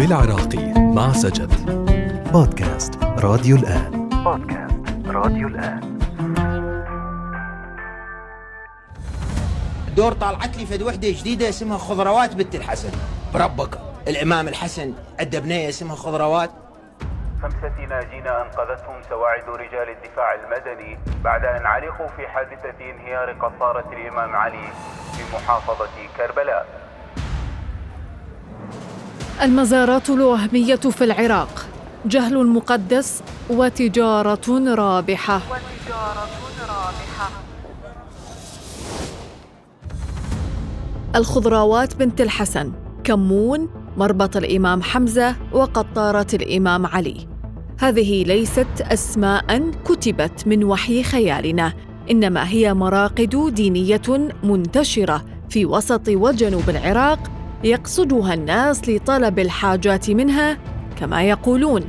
بالعراقي مع سجد. بودكاست راديو الآن. بودكاست راديو الآن. دور طلعت لي فد وحدة جديدة اسمها خضروات بنت الحسن. بربك الإمام الحسن عنده بنيه اسمها خضروات. خمسة ناجين أنقذتهم سواعد رجال الدفاع المدني بعد أن علقوا في حادثة انهيار قطارة الإمام علي في محافظة كربلاء. المزارات الوهمية في العراق. جهل مقدس وتجارة رابحة. الخضراوات بنت الحسن كمون مربط الإمام حمزة وقطارة الإمام علي. هذه ليست أسماء كتبت من وحي خيالنا إنما هي مراقد دينية منتشرة في وسط وجنوب العراق يقصدها الناس لطلب الحاجات منها كما يقولون.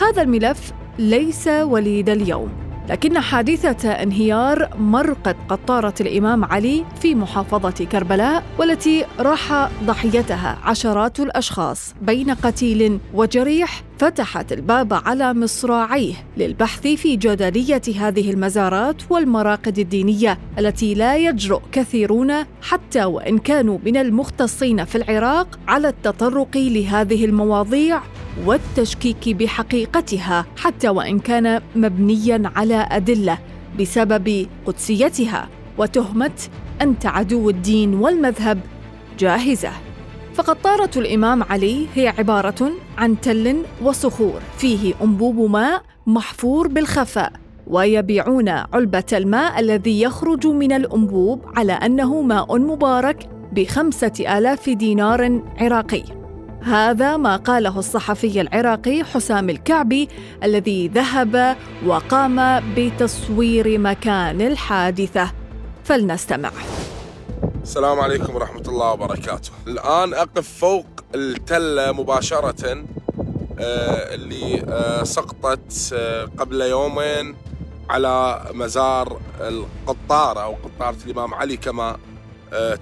هذا الملف ليس وليد اليوم. لكن حادثة انهيار مرقد قطارة الإمام علي في محافظة كربلاء والتي راح ضحيتها عشرات الأشخاص بين قتيل وجريح فتحت الباب على مصراعيه للبحث في جدلية هذه المزارات والمراقد الدينية التي لا يجرؤ كثيرون حتى وإن كانوا من المختصين في العراق على التطرق لهذه المواضيع والتشكيك بحقيقتها حتى وإن كان مبنيا على أدلة بسبب قدسيتها وتهمة أنت عدو الدين والمذهب جاهزة. فقطارة الإمام علي هي عبارة عن تل وصخور فيه أنبوب ماء محفور بالخفاء ويبيعون علبة الماء الذي يخرج من الأنبوب على أنه ماء مبارك بخمسة آلاف دينار عراقي. هذا ما قاله الصحفي العراقي حسام الكعبي الذي ذهب وقام بتصوير مكان الحادثة. فلنستمع. السلام عليكم ورحمة الله وبركاته. الآن أقف فوق التلة مباشرة آه، اللي آه، سقطت آه، قبل يومين على مزار القطارة أو قطارة الإمام علي كما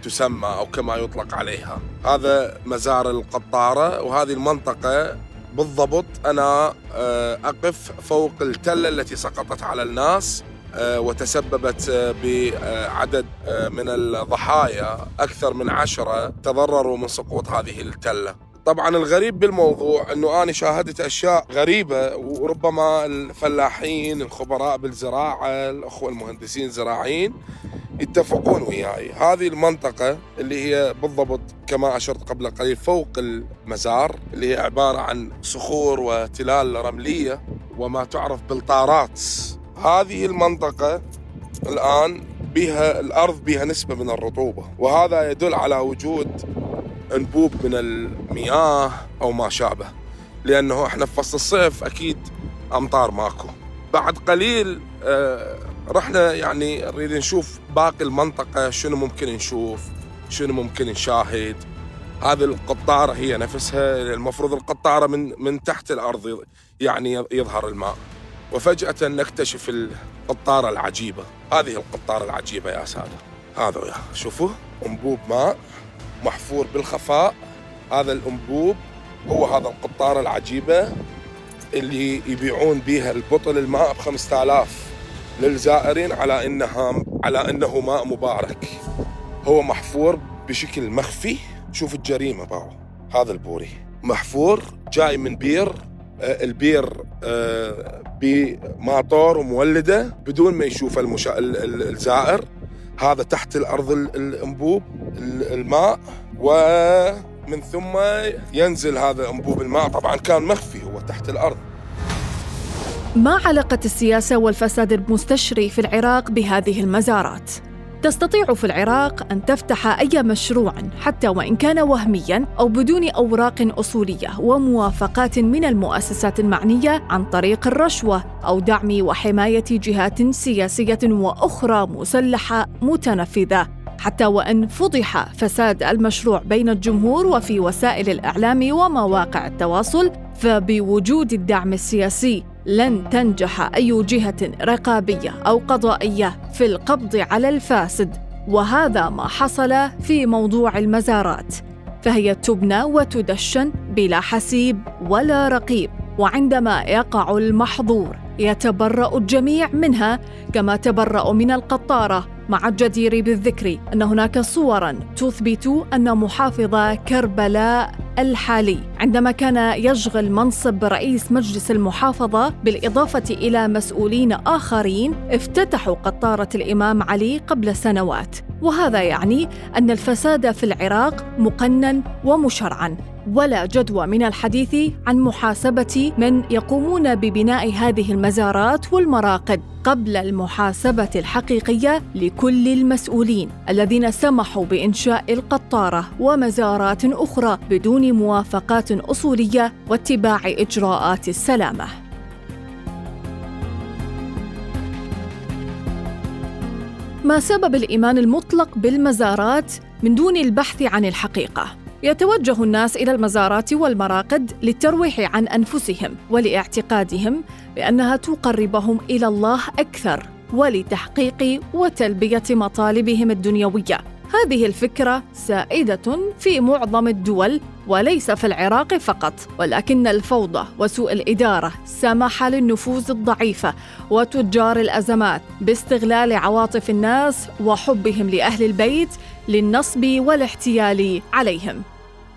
تسمى أو كما يطلق عليها. هذا مزار القطارة وهذه المنطقة بالضبط أنا أقف فوق التلة التي سقطت على الناس آه، وتسببت آه، بعدد آه، من الضحايا أكثر من عشرة تضرروا من سقوط هذه التلة. طبعا الغريب بالموضوع أنه أنا شاهدت أشياء غريبة وربما الفلاحين الخبراء بالزراعة الأخوة المهندسين الزراعيين يتفقون وياي. هذه المنطقة اللي هي بالضبط كما أشرت قبل قليل فوق المزار اللي هي عبارة عن صخور وتلال رملية وما تعرف بالطارات. هذه المنطقة الآن بها الأرض بها نسبة من الرطوبة وهذا يدل على وجود أنبوب من المياه أو ما شابه لأنه إحنا في فصل الصيف أكيد أمطار ماكو. بعد قليل آه رحنا يعني نريد نشوف باقي المنطقة شنو ممكن نشوف شنو ممكن نشاهد. هذه القطارة هي نفسها المفروض القطارة من من تحت الأرض يعني يظهر الماء. وفجأة نكتشف القطارة العجيبة. هذه القطارة العجيبة يا سادة هذا يا شوفوا أنبوب ماء محفور بالخفاء. هذا الأنبوب هو هذا القطارة العجيبة اللي يبيعون بها البطل الماء ب 5000 للزائرين على انها على إنه ماء مبارك. هو محفور بشكل مخفي. شوف الجريمة باوع. هذا البوري. محفور جاي من بير آه، البير آه، بماطور ومولده بدون ما يشوف المشا... الزائر. هذا تحت الأرض الأنبوب الماء. ومن ثم ينزل هذا أنبوب الماء. طبعا كان مخفي هو تحت الأرض. ما علاقه السياسة والفساد المستشري في العراق بهذه المزارات. تستطيع في العراق أن تفتح أي مشروع حتى وإن كان وهميا أو بدون أوراق أصولية وموافقات من المؤسسات المعنية عن طريق الرشوة أو دعم وحماية جهات سياسية وأخرى مسلحة متنفذة. حتى وإن فضح فساد المشروع بين الجمهور وفي وسائل الإعلام ومواقع التواصل فبوجود الدعم السياسي لن تنجح أي جهة رقابية أو قضائية في القبض على الفاسد وهذا ما حصل في موضوع المزارات. فهي تبنى وتدشن بلا حسيب ولا رقيب وعندما يقع المحظور يتبرأ الجميع منها كما تبرأوا من القطارة. مع الجدير بالذكر أن هناك صورا تثبت أن محافظ كربلاء الحالي. عندما كان يشغل منصب رئيس مجلس المحافظة بالإضافة إلى مسؤولين آخرين افتتحوا قطارة الإمام علي قبل سنوات. وهذا يعني أن الفساد في العراق مقنن ومشرعا. ولا جدوى من الحديث عن محاسبة من يقومون ببناء هذه المزارات والمراقد قبل المحاسبة الحقيقية لكل المسؤولين الذين سمحوا بإنشاء القطارة ومزارات أخرى بدون موافقات أصولية واتباع إجراءات السلامة. ما سبب الإيمان المطلق بالمزارات من دون البحث عن الحقيقة؟ يتوجه الناس إلى المزارات والمراقد للترويح عن أنفسهم ولإعتقادهم بأنها تقربهم إلى الله أكثر ولتحقيق وتلبية مطالبهم الدنيوية. هذه الفكرة سائدة في معظم الدول وليس في العراق فقط ولكن الفوضى وسوء الإدارة سمح للنفوذ الضعيفه وتجار الأزمات باستغلال عواطف الناس وحبهم لأهل البيت للنصب والاحتيال عليهم.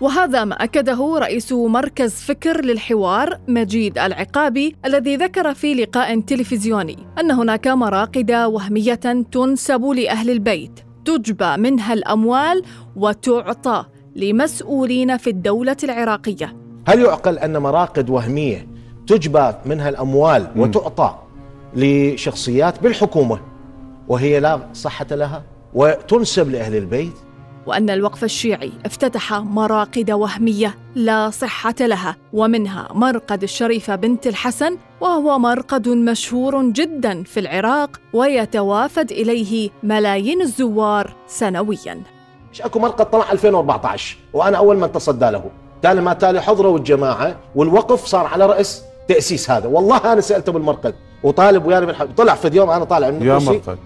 وهذا ما أكده رئيس مركز فكر للحوار مجيد العقابي الذي ذكر في لقاء تلفزيوني أن هناك مراقد وهمية تنسب لأهل البيت تجبى منها الأموال وتعطى لمسؤولين في الدولة العراقية. هل يعقل أن مراقد وهمية تجبى منها الأموال وتعطى لشخصيات بالحكومة وهي لا صحة لها؟ وتنسب لأهل البيت؟ وأن الوقف الشيعي افتتح مراقد وهمية لا صحة لها ومنها مرقد الشريفة بنت الحسن وهو مرقد مشهور جدا في العراق ويتوافد إليه ملايين الزوار سنويا. مش أكو مرقد طلع 2014 وأنا أول من تصدى له. تالي ما تالي حضروا الجماعه والوقف صار على رأس تأسيس هذا. والله أنا سألته بالمرقد وطالب ويانا بالحب طلع في يوم أنا طالع من يا الكرسي.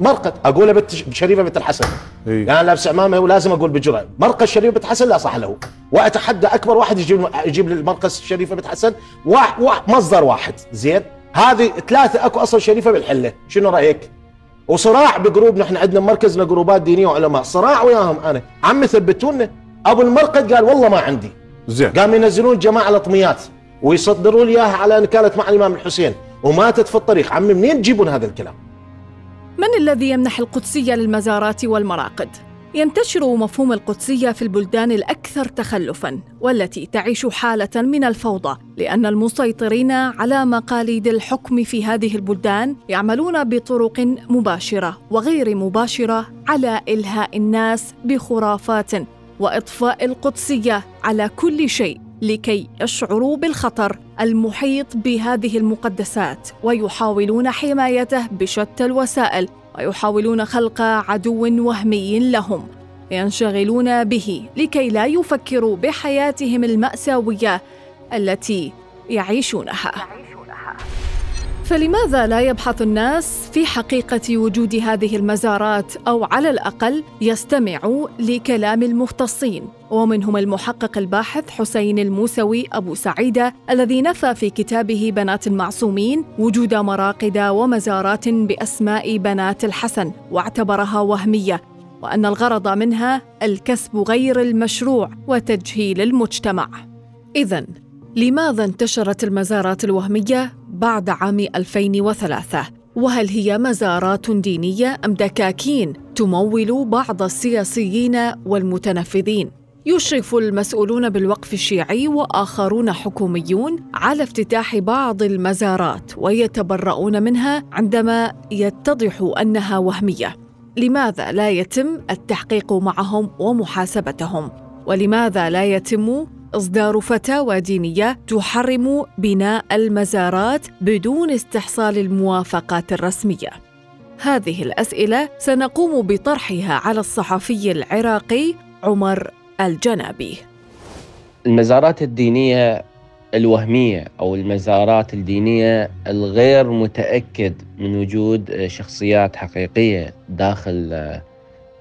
مرقد أقوله بنت شريفة بنت الحسن. إيه. يعني لابس عمامه ولازم أقول بجرأة مرقد شريفة بنت حسن لا صح له. وأتحدى أكبر واحد يجيب يجيب لي المرقد شريفة بنت حسن واحد, واحد مصدر واحد. زين؟ هذه ثلاثة أكو أصل شريفة بالحلة. شنو رأيك؟ وصراع بجروب نحن عندنا مركزنا جروبات دينية وعلماء. صراع وياهم أنا. عمي ثبتونا أبو المرقد قال والله ما عندي. زين. قام ينزلون جماعة ويصدرون لي إياها على إن كانت مع الإمام الحسين. وماتت في الطريق. عمي منين تجيبون هذا الكلام؟ من الذي يمنح القدسية للمزارات والمراقد؟ ينتشر مفهوم القدسية في البلدان الأكثر تخلفاً والتي تعيش حالة من الفوضى لأن المسيطرين على مقاليد الحكم في هذه البلدان يعملون بطرق مباشرة وغير مباشرة على إلهاء الناس بخرافات وإطفاء القدسية على كل شيء لكي يشعروا بالخطر المحيط بهذه المقدسات ويحاولون حمايته بشتى الوسائل ويحاولون خلق عدو وهمي لهم ينشغلون به لكي لا يفكروا بحياتهم المأساوية التي يعيشونها. فلماذا لا يبحث الناس في حقيقة وجود هذه المزارات أو على الأقل يستمعوا لكلام المختصين؟ ومنهم المحقق الباحث حسين الموسوي أبو سعيدة الذي نفى في كتابه بنات المعصومين وجود مراقد ومزارات بأسماء بنات الحسن واعتبرها وهمية وأن الغرض منها الكسب غير المشروع وتجهيل المجتمع. إذا لماذا انتشرت المزارات الوهمية؟ بعد عام 2003 وهل هي مزارات دينية أم دكاكين تمول بعض السياسيين والمتنفذين؟ يشرف المسؤولون بالوقف الشيعي وآخرون حكوميون على افتتاح بعض المزارات ويتبرؤون منها عندما يتضح أنها وهمية. لماذا لا يتم التحقيق معهم ومحاسبتهم؟ ولماذا لا يتم إصدار فتاوى دينية تحرم بناء المزارات بدون استحصال الموافقات الرسمية. هذه الأسئلة سنقوم بطرحها على الصحفي العراقي عمر الجنابي. المزارات الدينية الوهمية أو المزارات الدينية الغير متأكد من وجود شخصيات حقيقية داخل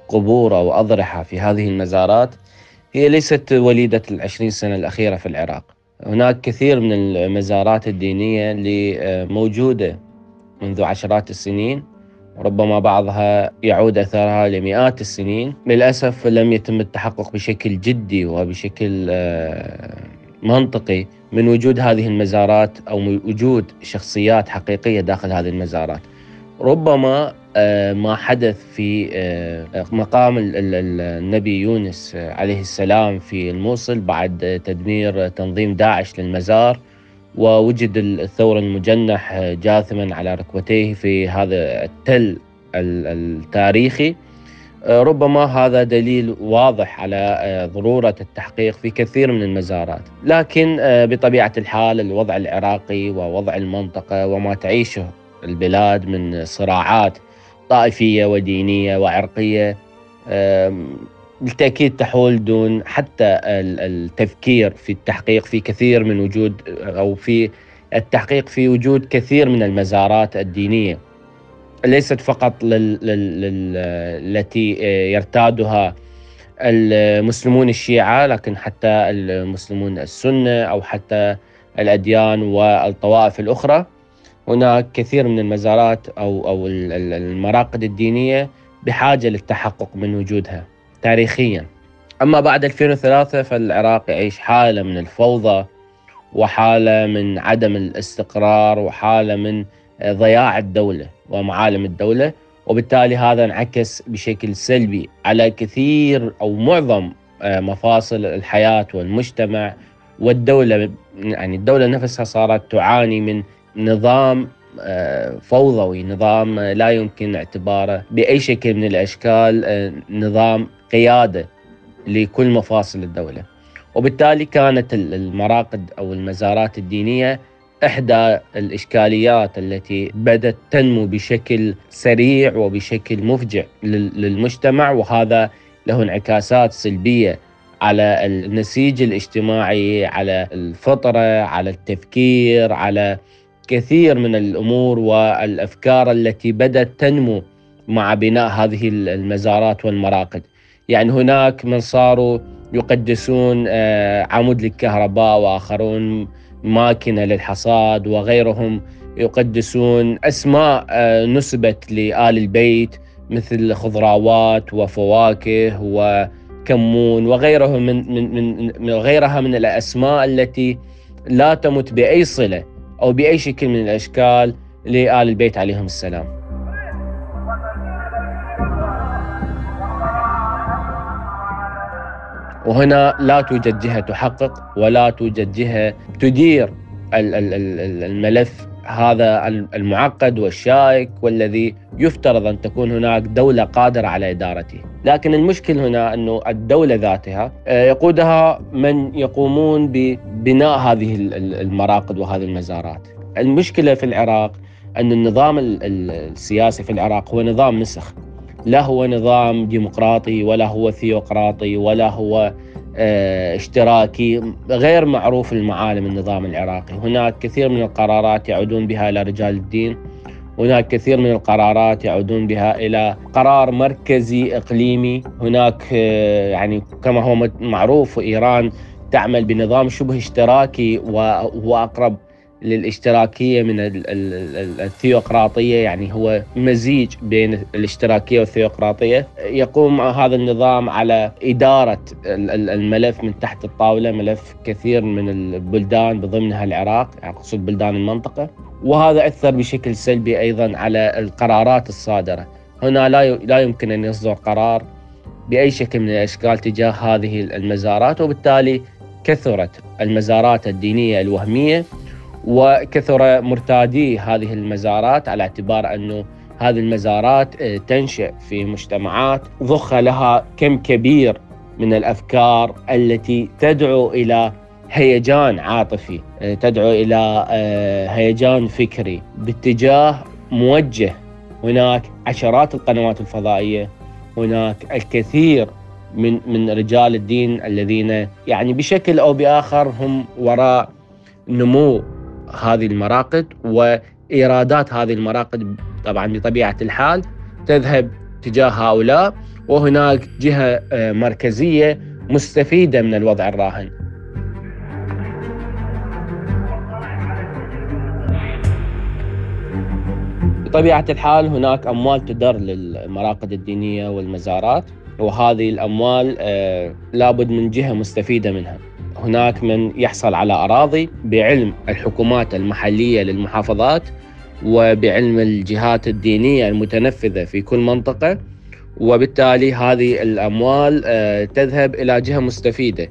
قبور أو أضرحة في هذه المزارات هي ليست وليدة العشرين سنة الأخيرة في العراق. هناك كثير من المزارات الدينية اللي آه، موجودة منذ عشرات السنين ربما بعضها يعود أثرها لمئات السنين. للأسف لم يتم التحقق بشكل جدي وبشكل آه، منطقي من وجود هذه المزارات أو وجود شخصيات حقيقية داخل هذه المزارات. ربما ما حدث في آه، مقام النبي يونس عليه السلام في الموصل بعد تدمير تنظيم داعش للمزار ووجد الثور المجنح جاثما على ركبتيه في هذا التل التاريخي. ربما هذا دليل واضح على ضرورة التحقيق في كثير من المزارات، لكن بطبيعة الحال الوضع العراقي ووضع المنطقة وما تعيشه البلاد من صراعات طائفية ودينية وعرقية بالتأكيد تحول دون حتى التفكير في التحقيق في كثير من وجود أو في التحقيق في وجود كثير من المزارات الدينية. ليست فقط لل... لل... التي يرتادها المسلمون الشيعة لكن حتى المسلمون السنة أو حتى الأديان والطوائف الأخرى. هناك كثير من المزارات أو أو المراقد الدينية بحاجة للتحقق من وجودها تاريخيا. أما بعد 2003 فالعراق يعيش حالة من الفوضى وحالة من عدم الاستقرار وحالة من ضياع الدولة ومعالم الدولة وبالتالي هذا انعكس بشكل سلبي على كثير أو معظم آه، مفاصل الحياة والمجتمع والدولة يعني الدولة نفسها صارت تعاني من نظام آه، فوضوي نظام لا يمكن اعتباره بأي شكل من الأشكال آه، نظام قيادة لكل مفاصل الدولة. وبالتالي كانت المراقد أو المزارات الدينية إحدى الإشكاليات التي بدأت تنمو بشكل سريع وبشكل مفجع للمجتمع. وهذا له انعكاسات سلبية على النسيج الاجتماعي على الفطرة على التفكير على كثير من الأمور والأفكار التي بدأت تنمو مع بناء هذه المزارات والمراقد. يعني هناك من صاروا يقدسون آه، عمود للكهرباء وآخرون ماكينة للحصاد وغيرهم يقدسون أسماء آه، نسبت لآل البيت مثل خضروات وفواكه وكمون وغيرها من من من غيرها من الأسماء التي لا تمت بأي صلة. أو بأي شكل من الأشكال لآل البيت عليهم السلام. وهنا لا توجد جهة تحقق ولا توجد جهة تدير الملف هذا المعقد والشائك والذي يفترض أن تكون هناك دولة قادرة على إدارته، لكن المشكل هنا أنه الدولة ذاتها آه، يقودها من يقومون ببناء هذه المراقد وهذه المزارات. المشكلة في العراق أن النظام السياسي في العراق هو نظام مسخ، لا هو نظام ديمقراطي ولا هو ثيوقراطي ولا هو آه، اشتراكي غير معروف المعالم النظام العراقي. هناك كثير من القرارات يعودون بها إلى رجال الدين. هناك كثير من القرارات يعودون بها إلى قرار مركزي إقليمي. هناك آه، يعني كما هو معروف إيران تعمل بنظام شبه اشتراكي وهو أقرب للاشتراكية من الثيوقراطية يعني هو مزيج بين الاشتراكية والثيوقراطية. يقوم هذا النظام على إدارة الملف من تحت الطاولة ملف كثير من البلدان بضمنها العراق يعني أقصد بلدان المنطقة. وهذا اثر بشكل سلبي أيضا على القرارات الصادرة. هنا لا لا يمكن أن يصدر قرار بأي شكل من الأشكال تجاه هذه المزارات وبالتالي كثرت المزارات الدينية الوهمية. وكثر مرتادي هذه المزارات على اعتبار أنه هذه المزارات آه، تنشا في مجتمعات ضخ لها كم كبير من الأفكار التي تدعو إلى هيجان عاطفي آه، تدعو إلى آه، هيجان فكري. باتجاه موجه هناك عشرات القنوات الفضائية هناك الكثير من من رجال الدين الذين يعني بشكل أو بآخر هم وراء نمو هذه المراقد وإيرادات هذه المراقد طبعا بطبيعة الحال تذهب تجاه هؤلاء وهناك جهة آه، مركزية مستفيدة من الوضع الراهن. بطبيعة الحال هناك أموال تدر للمراقد الدينية والمزارات وهذه الأموال آه، لابد من جهة مستفيدة منها. هناك من يحصل على أراضي بعلم الحكومات المحلية للمحافظات وبعلم الجهات الدينية المتنفذة في كل منطقة وبالتالي هذه الأموال آه، تذهب إلى جهة مستفيدة.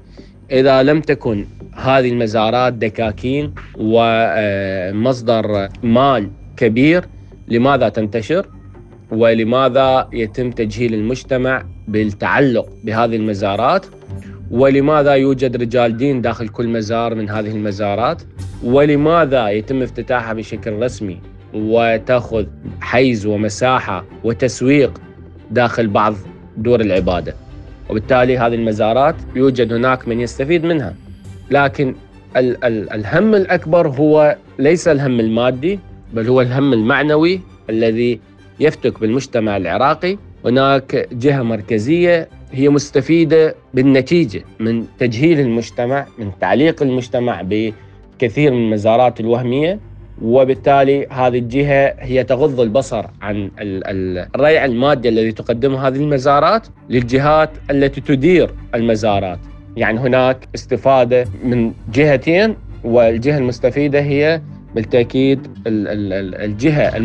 إذا لم تكن هذه المزارات دكاكين ومصدر مال كبير لماذا تنتشر؟ ولماذا يتم تجهيل المجتمع بالتعلق بهذه المزارات؟ ولماذا يوجد رجال دين داخل كل مزار من هذه المزارات؟ ولماذا يتم افتتاحها بشكل رسمي وتأخذ حيز ومساحة وتسويق داخل بعض دور العبادة؟ وبالتالي هذه المزارات يوجد هناك من يستفيد منها. لكن ال- ال- الهم الأكبر هو ليس الهم المادي بل هو الهم المعنوي الذي يفتك بالمجتمع العراقي. هناك جهة مركزية هي مستفيدة بالنتيجة من تجهيل المجتمع من تعليق المجتمع بكثير من المزارات الوهمية وبالتالي هذه الجهة هي تغض البصر عن ال- ال- الريع المادي الذي تقدمه هذه المزارات للجهات التي تدير المزارات. يعني هناك استفادة من جهتين والجهة المستفيدة هي بالتأكيد ال- ال- ال- الجهة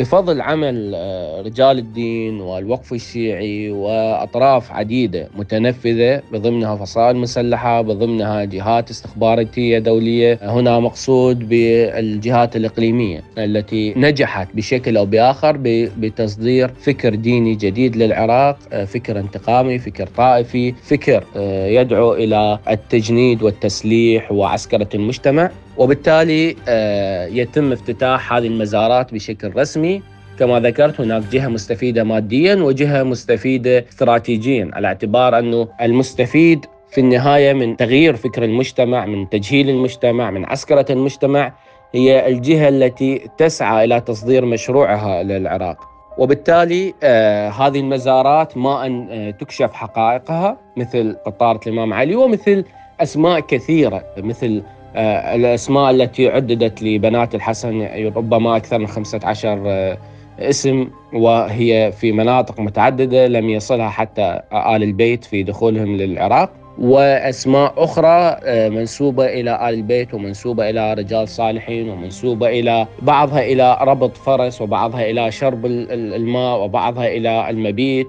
بفضل عمل آه، رجال الدين والوقف الشيعي وأطراف عديدة متنفذة بضمنها فصائل مسلحة بضمنها جهات استخباراتيه دوليه هنا مقصود بالجهات الإقليمية التي نجحت بشكل أو بآخر ب- بتصدير فكر ديني جديد للعراق آه، فكر انتقامي فكر طائفي فكر آه، يدعو إلى التجنيد والتسليح وعسكرة المجتمع. وبالتالي آه، يتم افتتاح هذه المزارات بشكل رسمي. كما ذكرت هناك جهة مستفيدة ماديا وجهة مستفيدة استراتيجيا على اعتبار أنه المستفيد في النهاية من تغيير فكر المجتمع من تجهيل المجتمع من عسكرة المجتمع هي الجهة التي تسعى إلى تصدير مشروعها للعراق. وبالتالي آه هذه المزارات ما أن آه تكشف حقائقها مثل قطارة الإمام علي ومثل أسماء كثيرة مثل الأسماء التي عددت لبنات الحسن ربما أكثر من 15 آه، اسم وهي في مناطق متعددة لم يصلها حتى آل البيت في دخولهم للعراق. وأسماء أخرى آه، منسوبة إلى آل البيت ومنسوبة إلى رجال صالحين ومنسوبة إلى بعضها إلى ربط فرس وبعضها إلى شرب ال- ال- الماء وبعضها إلى المبيت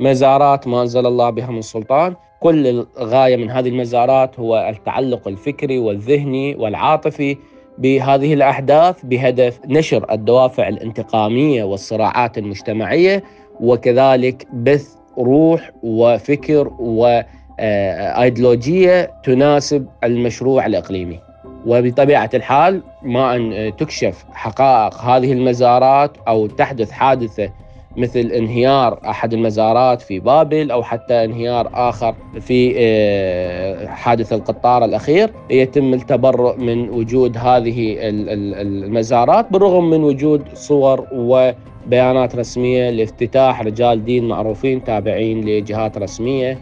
ومزارات ما أنزل الله بها من سلطان. كل الغايه من هذه المزارات هو التعلق الفكري والذهني والعاطفي بهذه الأحداث بهدف نشر الدوافع الانتقامية والصراعات المجتمعية وكذلك بث روح وفكر وايديولوجيه تناسب المشروع الإقليمي. وبطبيعة الحال ما أن تكشف حقائق هذه المزارات أو تحدث حادثة مثل انهيار أحد المزارات في بابل أو حتى انهيار آخر في آه، حادث القطار الأخير يتم التبرؤ من وجود هذه ال- ال- المزارات بالرغم من وجود صور وبيانات رسمية لافتتاح رجال دين معروفين تابعين لجهات رسمية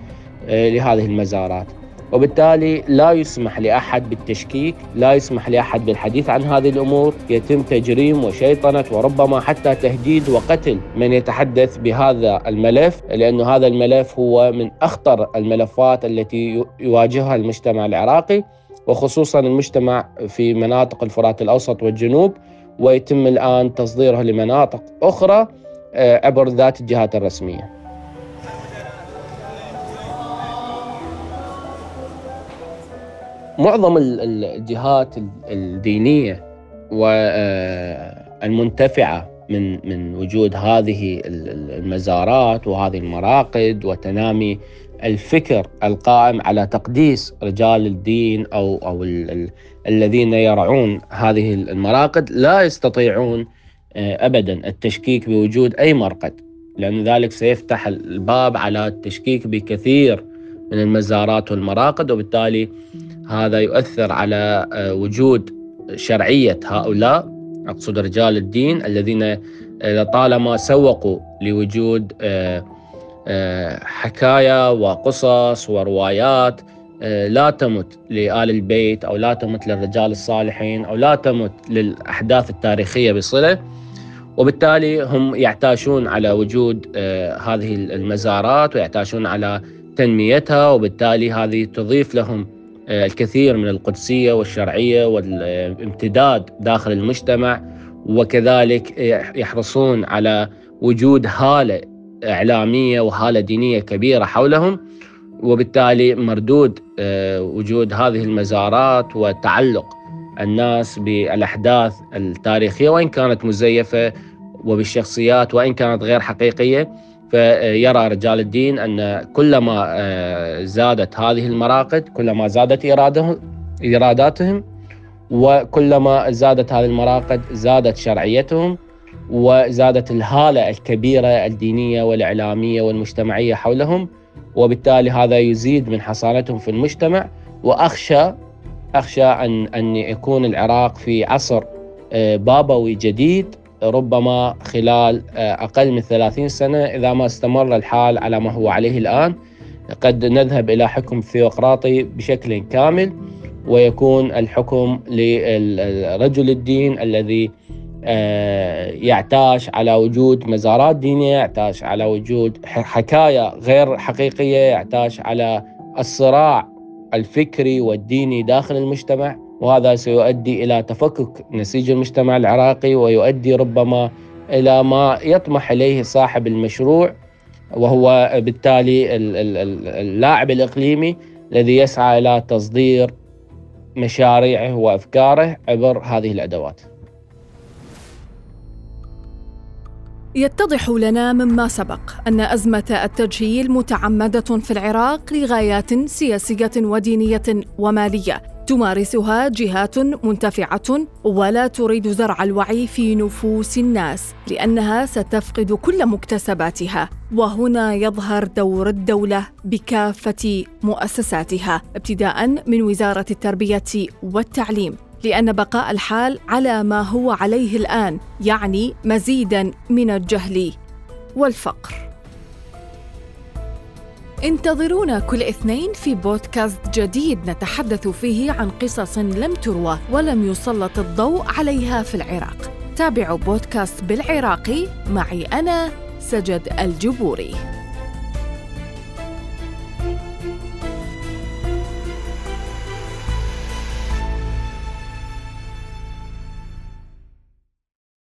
آه، لهذه المزارات. وبالتالي لا يسمح لأحد بالتشكيك، لا يسمح لأحد بالحديث عن هذه الأمور، يتم تجريم وشيطنة وربما حتى تهديد وقتل من يتحدث بهذا الملف، لأنه هذا الملف هو من أخطر الملفات التي يواجهها المجتمع العراقي وخصوصا المجتمع في مناطق الفرات الأوسط والجنوب ويتم الآن تصديره لمناطق أخرى آه، عبر ذات الجهات الرسمية. معظم ال- ال- الجهات ال- الدينية والمنتفعه من من وجود هذه ال- ال- المزارات وهذه المراقد وتنامي الفكر القائم على تقديس رجال الدين أو أو ال ال الذين يرعون هذه المراقد لا يستطيعون آه، ابدا التشكيك بوجود أي مرقد لأن ذلك سيفتح الباب على التشكيك بكثير من المزارات والمراقد وبالتالي هذا يؤثر على آه، وجود شرعية هؤلاء أقصد رجال الدين الذين لطالما سوقوا لوجود حكايا وقصص وروايات لا تمت لآل البيت أو لا تمت للرجال الصالحين أو لا تمت للأحداث التاريخية بصلة. وبالتالي هم يعتاشون على وجود هذه المزارات ويعتاشون على تنميتها وبالتالي هذه تضيف لهم آه، الكثير من القدسية والشرعية والامتداد داخل المجتمع وكذلك يحرصون على وجود هالة إعلامية وهالة دينية كبيرة حولهم وبالتالي مردود آه، وجود هذه المزارات وتعلق الناس بالأحداث التاريخية وإن كانت مزيفة وبالشخصيات وإن كانت غير حقيقية. فيرى رجال الدين أن كلما آه، زادت هذه المراقد كلما زادت إراداتهم وكلما زادت هذه المراقد زادت شرعيتهم وزادت الهالة الكبيرة الدينية والإعلامية والمجتمعية حولهم وبالتالي هذا يزيد من حصانتهم في المجتمع وأخشى أخشى أن أن يكون العراق في عصر آه، بابوي جديد ربما خلال آه، أقل من 30 سنة إذا ما استمر الحال على ما هو عليه الآن قد نذهب إلى حكم ثيوقراطي بشكل كامل ويكون الحكم لرجل الدين الذي آه، يعتاش على وجود مزارات دينية يعتاش على وجود حكاية غير حقيقية يعتاش على الصراع الفكري والديني داخل المجتمع. وهذا سيؤدي إلى تفكك نسيج المجتمع العراقي ويؤدي ربما إلى ما يطمح إليه صاحب المشروع وهو بالتالي اللاعب الإقليمي الذي يسعى إلى تصدير مشاريعه وأفكاره عبر هذه الأدوات. يتضح لنا مما سبق أن أزمة التجهيل متعمدة في العراق لغايات سياسية ودينية ومالية تمارسها جهات منتفعة ولا تريد زرع الوعي في نفوس الناس لأنها ستفقد كل مكتسباتها. وهنا يظهر دور الدولة بكافة مؤسساتها ابتداء من وزارة التربية والتعليم لأن بقاء الحال على ما هو عليه الآن يعني مزيدا من الجهل والفقر. انتظرونا كل اثنين في بودكاست جديد نتحدث فيه عن قصص لم تروى ولم يسلط الضوء عليها في العراق. تابعوا بودكاست بالعراقي. معي أنا سجد الجبوري.